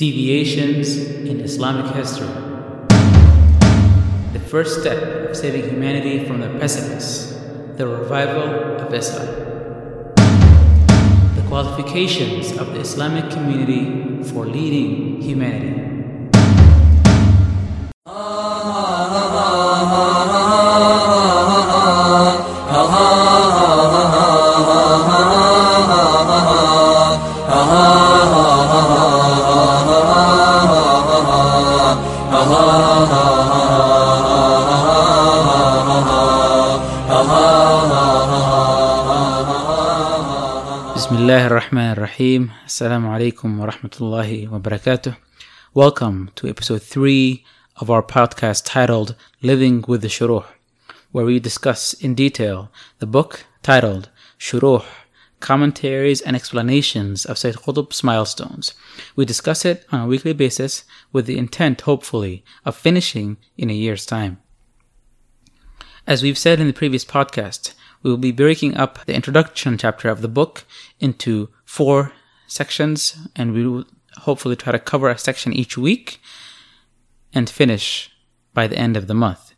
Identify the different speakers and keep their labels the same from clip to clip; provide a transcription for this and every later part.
Speaker 1: Deviations in Islamic History. The first step of saving humanity from the precipice, the revival of Islam. The qualifications of the Islamic community for leading humanity. Bismillah ar-Rahman ar-Rahim. Assalamu alaikum wa. Welcome to episode 3 of our podcast titled Living with the Shuruh, where we discuss in detail the book titled Shuruh, Commentaries and Explanations of Sayyid Qutb's Milestones. We discuss it on a weekly basis with the intent, hopefully, of finishing in a year's time. As we've said in the previous podcast, we will be breaking up the introduction chapter of the book into four sections, and we will hopefully try to cover a section each week and finish by the end of the month.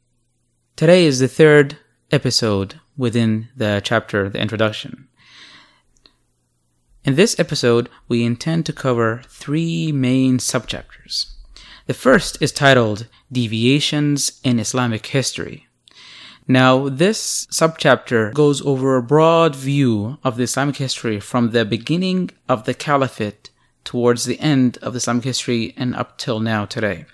Speaker 1: Today is the third episode within the chapter, the introduction. In this episode, we intend to cover three main subchapters. The first is titled Deviations in Islamic History. Now, this subchapter goes over a broad view of the Islamic history from the beginning of the Caliphate towards the end of the Islamic history and up till now today.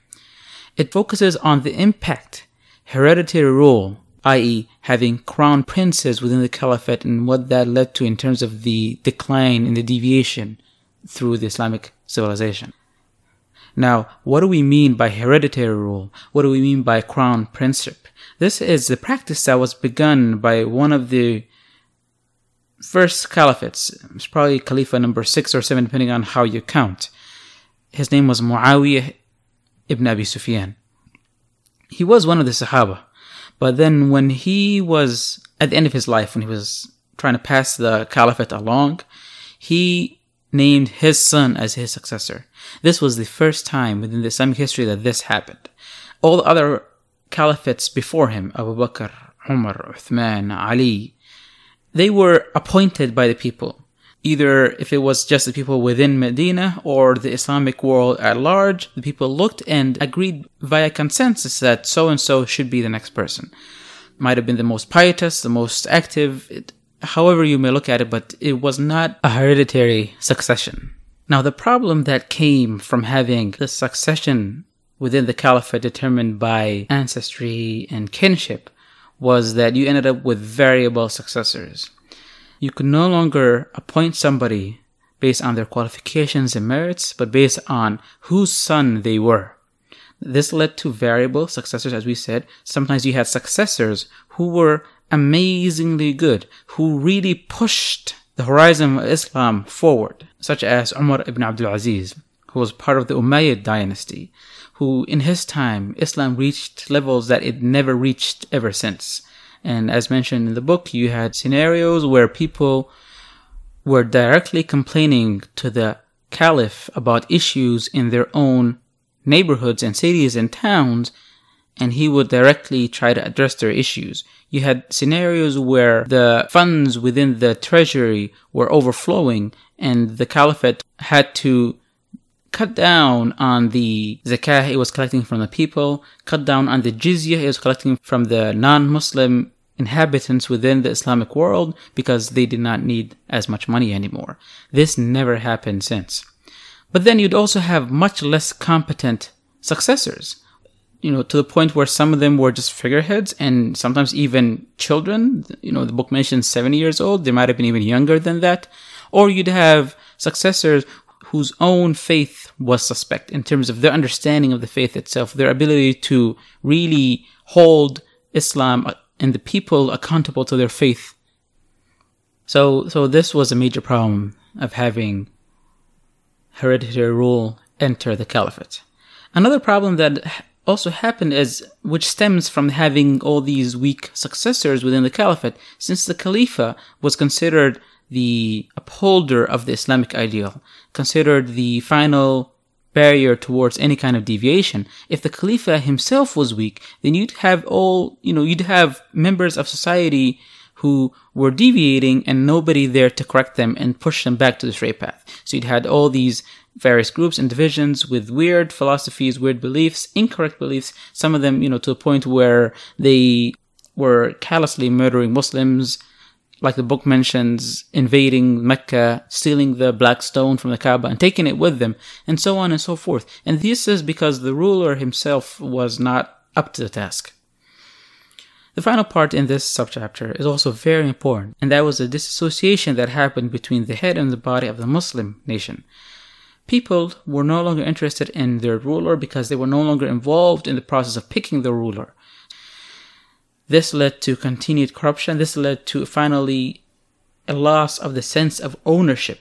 Speaker 1: It focuses on the impact hereditary rule, i.e., having crown princes within the Caliphate and what that led to in terms of the decline in the deviation through the Islamic civilization. Now, what do we mean by hereditary rule? What do we mean by crown princeship? This is the practice that was begun by one of the first caliphates. It's probably Khalifa number six or seven, depending on how you count. His name was Muawiyah ibn Abi Sufyan. He was one of the Sahaba. But then when he was at the end of his life, when he was trying to pass the caliphate along, he named his son as his successor. This was the first time within the Islamic history that this happened. All the other caliphates before him, Abu Bakr, Umar, Uthman, Ali, they were appointed by the people. Either if it was just the people within Medina or the Islamic world at large, the people looked and agreed via consensus that so and so should be the next person. Might have been the most pietous, the most active, it, however you may look at it, but it was not a hereditary succession. Now, the problem that came from having the succession within the caliphate determined by ancestry and kinship was that you ended up with variable successors. You could no longer appoint somebody based on their qualifications and merits, but based on whose son they were. This led to variable successors, as we said. Sometimes you had successors who were amazingly good, who really pushed the horizon of Islam forward, such as Umar ibn Abdul Aziz, was part of the Umayyad dynasty, who in his time, Islam reached levels that it never reached ever since. And as mentioned in the book, you had scenarios where people were directly complaining to the caliph about issues in their own neighborhoods and cities and towns, and he would directly try to address their issues. You had scenarios where the funds within the treasury were overflowing, and the caliphate had to cut down on the zakah it was collecting from the people, cut down on the jizya it was collecting from the non-Muslim inhabitants within the Islamic world because they did not need as much money anymore. This never happened since. But then you'd also have much less competent successors. You know, to the point where some of them were just figureheads and sometimes even children. You know, the book mentions 70 years old. They might have been even younger than that. Or you'd have successors whose own faith was suspect in terms of their understanding of the faith itself, their ability to really hold Islam uh, and the people accountable to their faith. So, so this was a major problem of having hereditary rule enter the caliphate. Another problem that also happened as which stems from having all these weak successors within the caliphate, since the Khalifa was considered the upholder of the Islamic ideal, considered the final barrier towards any kind of deviation. If the Khalifa himself was weak, then you'd have all, you know, you'd have members of society who were deviating and nobody there to correct them and push them back to the straight path. So you'd had all these various groups and divisions with weird philosophies, weird beliefs, incorrect beliefs, some of them, you know, to a point where they were callously murdering Muslims, like the book mentions, invading Mecca, stealing the black stone from the Kaaba and taking it with them, and so on and so forth. And this is because the ruler himself was not up to the task. The final part in this subchapter is also very important, and that was the disassociation that happened between the head and the body of the Muslim nation. People were no longer interested in their ruler because they were no longer involved in the process of picking the ruler. This led to continued corruption. This led to finally a loss of the sense of ownership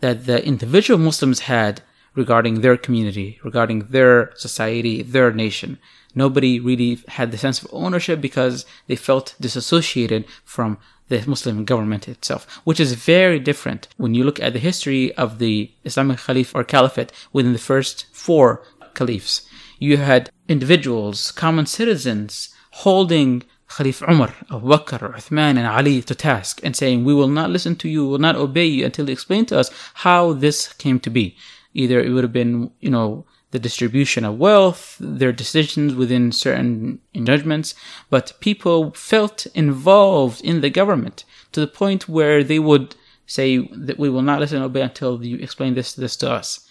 Speaker 1: that the individual Muslims had regarding their community, regarding their society, their nation. Nobody really had the sense of ownership because they felt disassociated from the Muslim government itself, which is very different when you look at the history of the Islamic Caliph or Caliphate within the first four caliphs. You had individuals, common citizens, holding Khalif Umar, Abu Bakr, Uthman, and Ali to task and saying, We will not listen to you, we will not obey you until you explain to us how this came to be. Either it would have been, you know, the distribution of wealth, their decisions within certain judgments, but people felt involved in the government to the point where they would say that we will not listen and obey until you explain this this to us.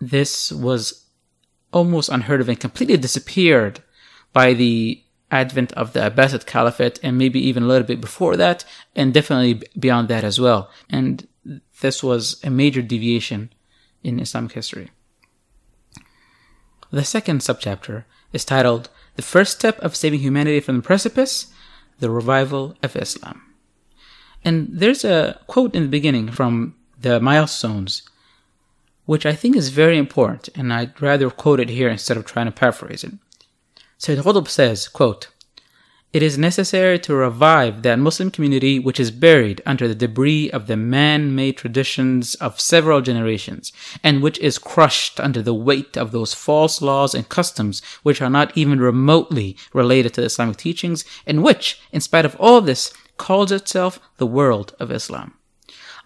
Speaker 1: This was almost unheard of and completely disappeared by the advent of the Abbasid Caliphate and maybe even a little bit before that and definitely beyond that as well. And this was a major deviation in Islamic history. The second subchapter is titled The First Step of Saving Humanity from the Precipice The Revival of Islam. And there's a quote in the beginning from the milestones, which I think is very important, and I'd rather quote it here instead of trying to paraphrase it. Sayyid Qutb says, quote, it is necessary to revive that Muslim community which is buried under the debris of the man-made traditions of several generations, and which is crushed under the weight of those false laws and customs which are not even remotely related to Islamic teachings, and which, in spite of all this, calls itself the world of Islam.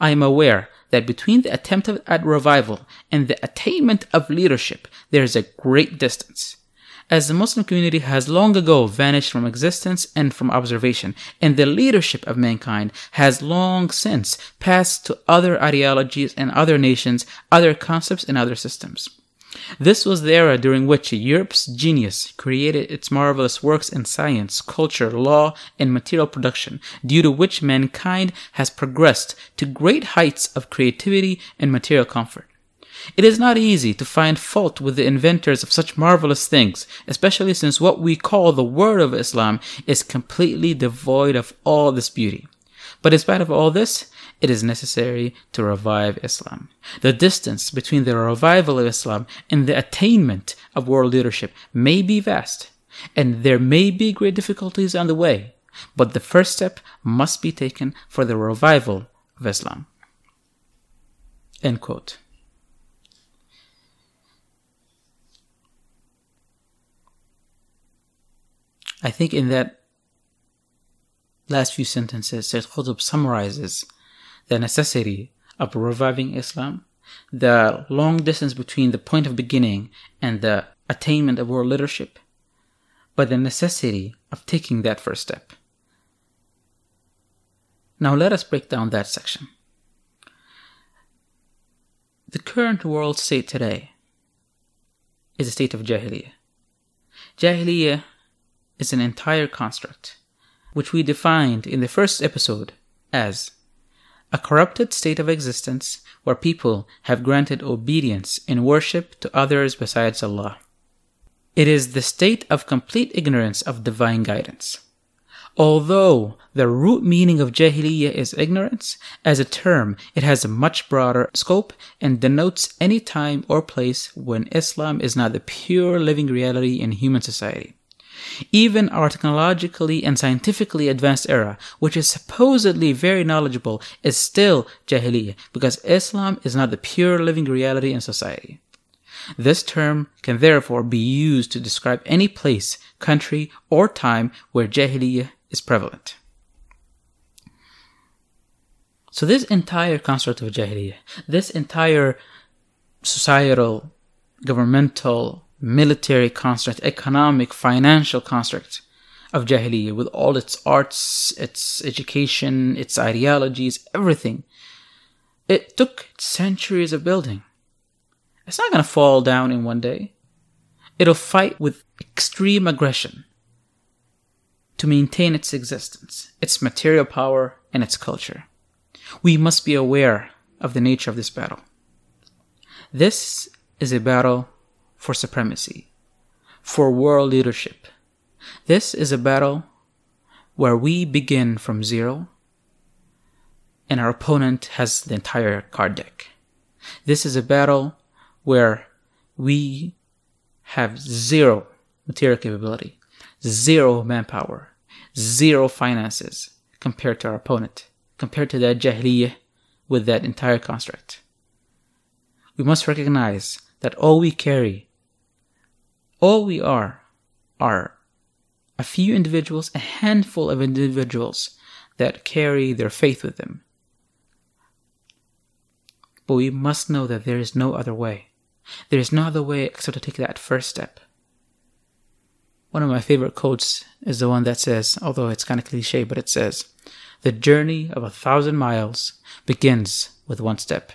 Speaker 1: I am aware that between the attempt at revival and the attainment of leadership, there is a great distance as the Muslim community has long ago vanished from existence and from observation, and the leadership of mankind has long since passed to other ideologies and other nations, other concepts and other systems. This was the era during which Europe's genius created its marvelous works in science, culture, law, and material production, due to which mankind has progressed to great heights of creativity and material comfort. It is not easy to find fault with the inventors of such marvelous things, especially since what we call the word of Islam is completely devoid of all this beauty. But in spite of all this, it is necessary to revive Islam. The distance between the revival of Islam and the attainment of world leadership may be vast, and there may be great difficulties on the way, but the first step must be taken for the revival of Islam. End quote. I think in that last few sentences, Sayyid Qutb summarizes the necessity of reviving Islam, the long distance between the point of beginning and the attainment of world leadership, but the necessity of taking that first step. Now let us break down that section. The current world state today is a state of Jahiliyyah. Jahiliyyah is an entire construct, which we defined in the first episode as a corrupted state of existence where people have granted obedience in worship to others besides Allah. It is the state of complete ignorance of divine guidance. Although the root meaning of Jahiliyyah is ignorance, as a term, it has a much broader scope and denotes any time or place when Islam is not the pure living reality in human society. Even our technologically and scientifically advanced era, which is supposedly very knowledgeable, is still Jahiliyyah because Islam is not the pure living reality in society. This term can therefore be used to describe any place, country, or time where Jahiliyyah is prevalent. So this entire construct of Jahiliyyah, this entire societal, governmental, military construct, economic, financial construct of Jahiliyyah with all its arts, its education, its ideologies, everything. It took centuries of building. It's not going to fall down in one day. It'll fight with extreme aggression to maintain its existence, its material power, and its culture. We must be aware of the nature of this battle. This is a battle for supremacy, for world leadership. This is a battle where we begin from zero and our opponent has the entire card deck. This is a battle where we have zero material capability, zero manpower, zero finances compared to our opponent, compared to that Jahiliyyah with that entire construct. We must recognize that all we carry all we are are a few individuals, a handful of individuals that carry their faith with them. But we must know that there is no other way. There is no other way except to take that first step. One of my favorite quotes is the one that says, although it's kind of cliche, but it says, The journey of a thousand miles begins with one step.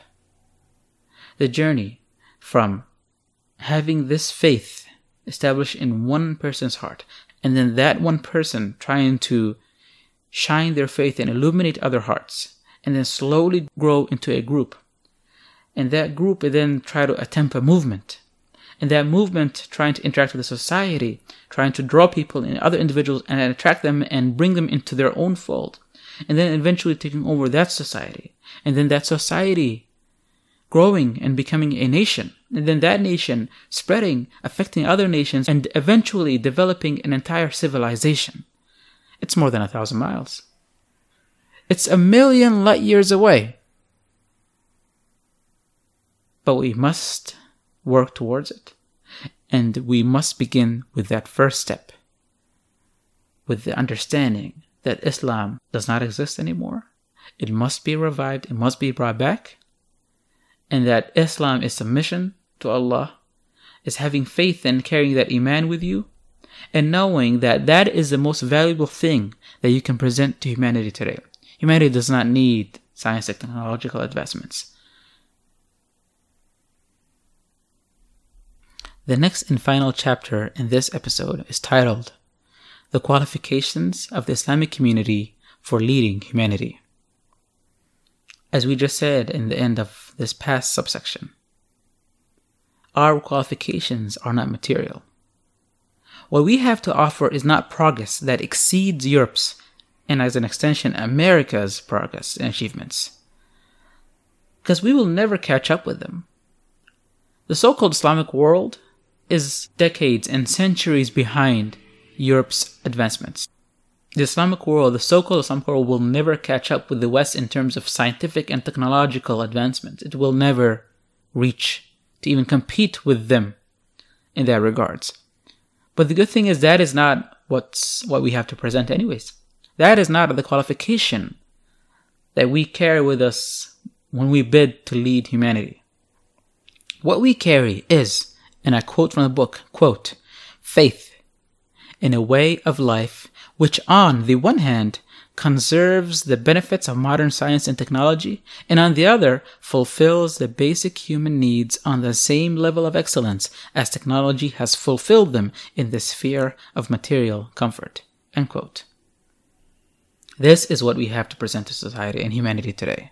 Speaker 1: The journey from having this faith established in one person's heart, and then that one person trying to shine their faith and illuminate other hearts, and then slowly grow into a group. And that group then try to attempt a movement. And that movement trying to interact with the society, trying to draw people and other individuals and attract them and bring them into their own fold. And then eventually taking over that society. And then that society growing and becoming a nation, and then that nation spreading, affecting other nations, and eventually developing an entire civilization. It's more than a thousand miles. It's a million light years away. But we must work towards it. And we must begin with that first step. With the understanding that Islam does not exist anymore. It must be revived, it must be brought back and that Islam is submission to Allah, is having faith and carrying that Iman with you, and knowing that that is the most valuable thing that you can present to humanity today. Humanity does not need science and technological advancements. The next and final chapter in this episode is titled The Qualifications of the Islamic Community for Leading Humanity. As we just said in the end of this past subsection, our qualifications are not material. What we have to offer is not progress that exceeds Europe's and, as an extension, America's progress and achievements. Because we will never catch up with them. The so called Islamic world is decades and centuries behind Europe's advancements. The Islamic world, the so called Islamic world, will never catch up with the West in terms of scientific and technological advancement. It will never reach to even compete with them in that regards. But the good thing is that is not what's what we have to present anyways. That is not the qualification that we carry with us when we bid to lead humanity. What we carry is, and I quote from the book, quote, faith in a way of life which on the one hand conserves the benefits of modern science and technology, and on the other fulfills the basic human needs on the same level of excellence as technology has fulfilled them in the sphere of material comfort. This is what we have to present to society and humanity today.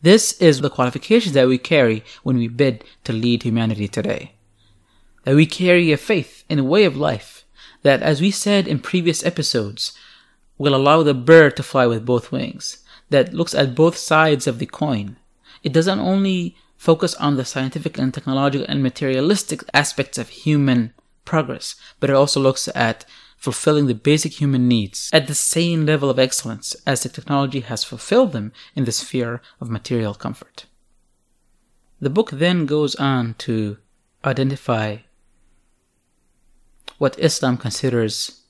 Speaker 1: This is the qualifications that we carry when we bid to lead humanity today. That we carry a faith in a way of life that, as we said in previous episodes, will allow the bird to fly with both wings, that looks at both sides of the coin. It doesn't only focus on the scientific and technological and materialistic aspects of human progress, but it also looks at fulfilling the basic human needs at the same level of excellence as the technology has fulfilled them in the sphere of material comfort. The book then goes on to identify what Islam considers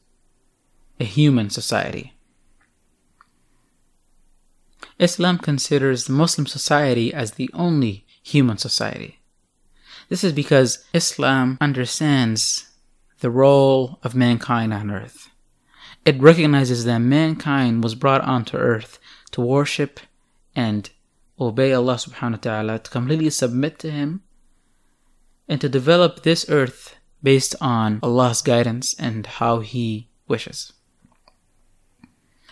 Speaker 1: a human society. Islam considers the Muslim society as the only human society. This is because Islam understands the role of mankind on earth. It recognizes that mankind was brought onto earth to worship and obey Allah subhanahu wa ta'ala, to completely submit to Him, and to develop this earth based on Allah's guidance and how He wishes.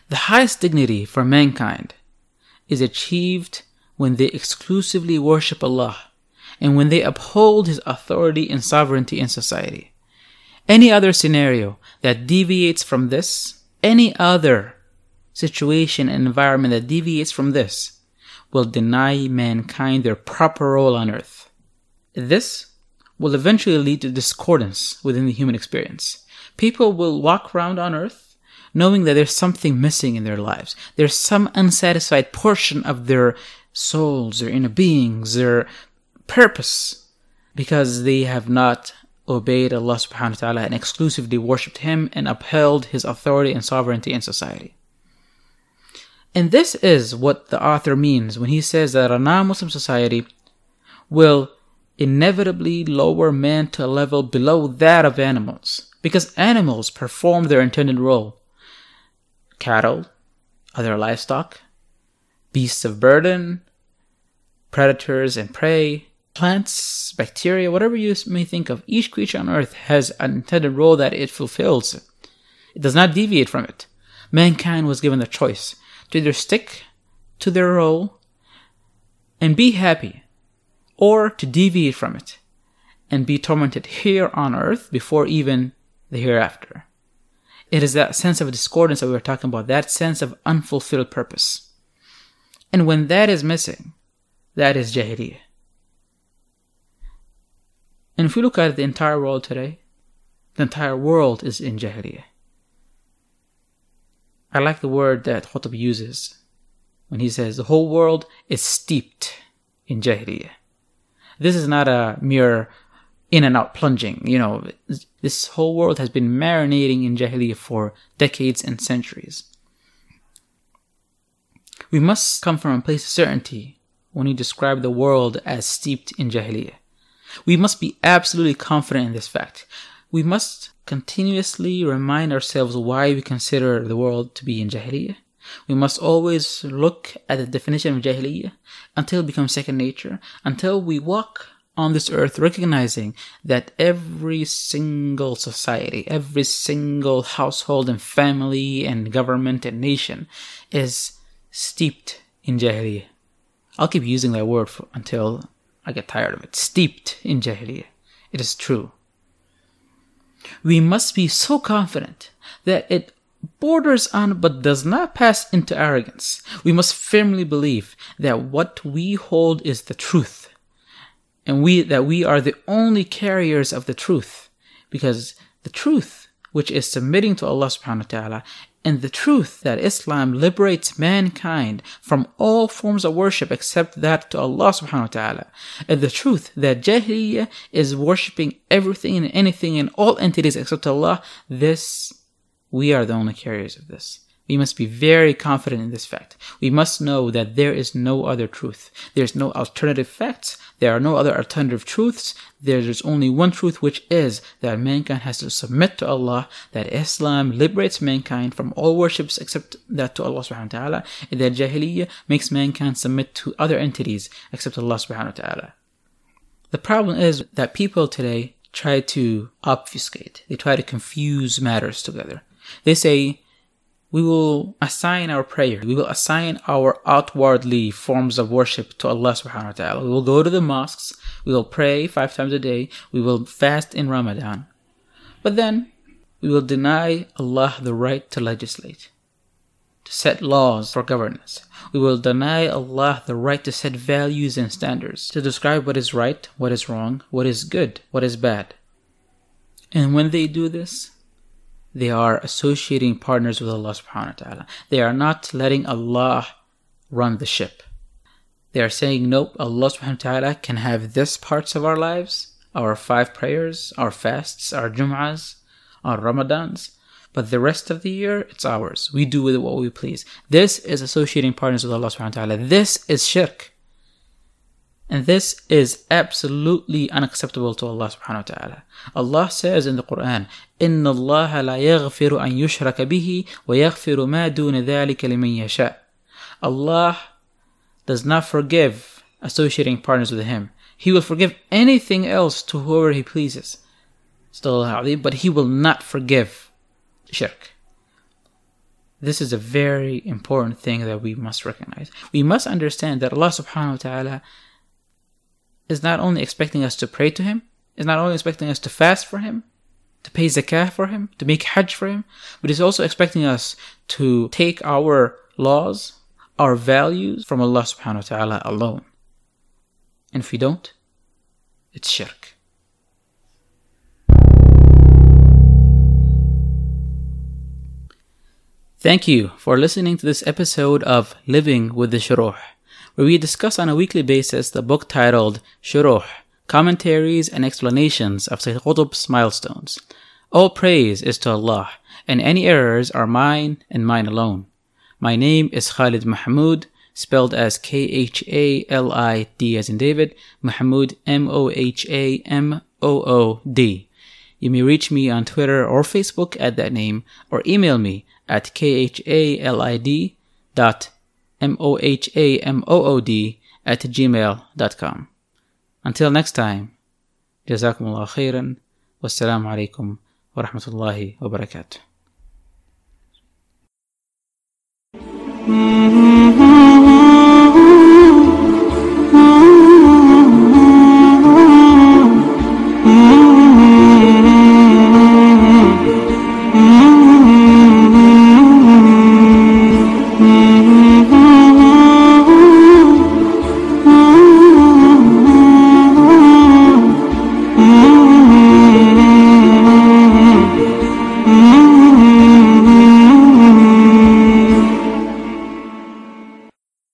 Speaker 1: The highest dignity for mankind is achieved when they exclusively worship Allah and when they uphold His authority and sovereignty in society. Any other scenario that deviates from this, any other situation and environment that deviates from this, will deny mankind their proper role on earth. This will eventually lead to discordance within the human experience. People will walk around on earth knowing that there's something missing in their lives. There's some unsatisfied portion of their souls, their inner beings, their purpose, because they have not obeyed Allah subhanahu wa ta'ala and exclusively worshipped Him and upheld His authority and sovereignty in society. And this is what the author means when he says that a non Muslim society will inevitably lower man to a level below that of animals, because animals perform their intended role. Cattle, other livestock, beasts of burden, predators and prey, plants, bacteria, whatever you may think of, each creature on earth has an intended role that it fulfills. It does not deviate from it. Mankind was given the choice to either stick to their role and be happy or to deviate from it and be tormented here on earth before even the hereafter. It is that sense of discordance that we were talking about, that sense of unfulfilled purpose. And when that is missing, that is Jahiliyyah. And if we look at the entire world today, the entire world is in Jahiliyyah. I like the word that Qutb uses when he says the whole world is steeped in Jahiliyyah. This is not a mere in and out plunging. You know, this whole world has been marinating in Jahiliyyah for decades and centuries. We must come from a place of certainty when we describe the world as steeped in Jahiliyyah. We must be absolutely confident in this fact. We must continuously remind ourselves why we consider the world to be in Jahiliyyah we must always look at the definition of Jahiliyyah until it becomes second nature, until we walk on this earth recognizing that every single society, every single household and family and government and nation is steeped in Jahiliyyah. I'll keep using that word for, until I get tired of it. Steeped in Jahiliyyah. It is true. We must be so confident that it borders on but does not pass into arrogance. We must firmly believe that what we hold is the truth and we that we are the only carriers of the truth because the truth which is submitting to Allah subhanahu wa ta'ala and the truth that Islam liberates mankind from all forms of worship except that to Allah subhanahu wa ta'ala and the truth that Jahiliyyah is worshipping everything and anything and all entities except Allah this we are the only carriers of this. We must be very confident in this fact. We must know that there is no other truth. There is no alternative facts. There are no other alternative truths. There is only one truth, which is that mankind has to submit to Allah, that Islam liberates mankind from all worships except that to Allah subhanahu wa ta'ala, and that Jahiliyyah makes mankind submit to other entities except Allah subhanahu wa ta'ala. The problem is that people today try to obfuscate. They try to confuse matters together. They say, we will assign our prayer, we will assign our outwardly forms of worship to Allah subhanahu wa ta'ala. We will go to the mosques, we will pray five times a day, we will fast in Ramadan. But then we will deny Allah the right to legislate, to set laws for governance. We will deny Allah the right to set values and standards, to describe what is right, what is wrong, what is good, what is bad. And when they do this, they are associating partners with Allah subhanahu wa ta'ala. They are not letting Allah run the ship. They are saying, nope, Allah subhanahu wa ta'ala can have this parts of our lives. our five prayers, our fasts, our Jum'ahs, our Ramadans. But the rest of the year, it's ours. We do with it what we please. This is associating partners with Allah subhanahu wa ta'ala. This is shirk. And this is absolutely unacceptable to Allah subhanahu wa ta'ala. Allah says in the Quran, إِنَّ اللَّهَ لَا يَغْفِرُ أَن يُشْرَكَ بِهِ وَيَغْفِرُ مَا دُونَ ذَلِكَ لِمَن يَشَاءُ Allah does not forgive associating partners with Him. He will forgive anything else to whoever He pleases. But He will not forgive shirk. This is a very important thing that we must recognize. We must understand that Allah subhanahu wa ta'ala is not only expecting us to pray to Him, is not only expecting us to fast for Him, to pay zakah for Him, to make hajj for Him, but He's also expecting us to take our laws, our values from Allah subhanahu wa ta'ala alone. And if we don't, it's shirk. Thank you for listening to this episode of Living with the Shuruh, where we discuss on a weekly basis the book titled Shuruh, Commentaries and Explanations of Sayyid Qutb's Milestones. All praise is to Allah, and any errors are mine and mine alone. My name is Khalid Mohamood, spelled as K H A L I D as in David, Mahmoud M O H A M O O D. You may reach me on Twitter or Facebook at that name, or email me at khalid dot m-o-h-a-m-o-o-d at gmail.com. Until next time, جزاكم الله خيرا والسلام عليكم ورحمة الله وبركاته. Mm-hmm.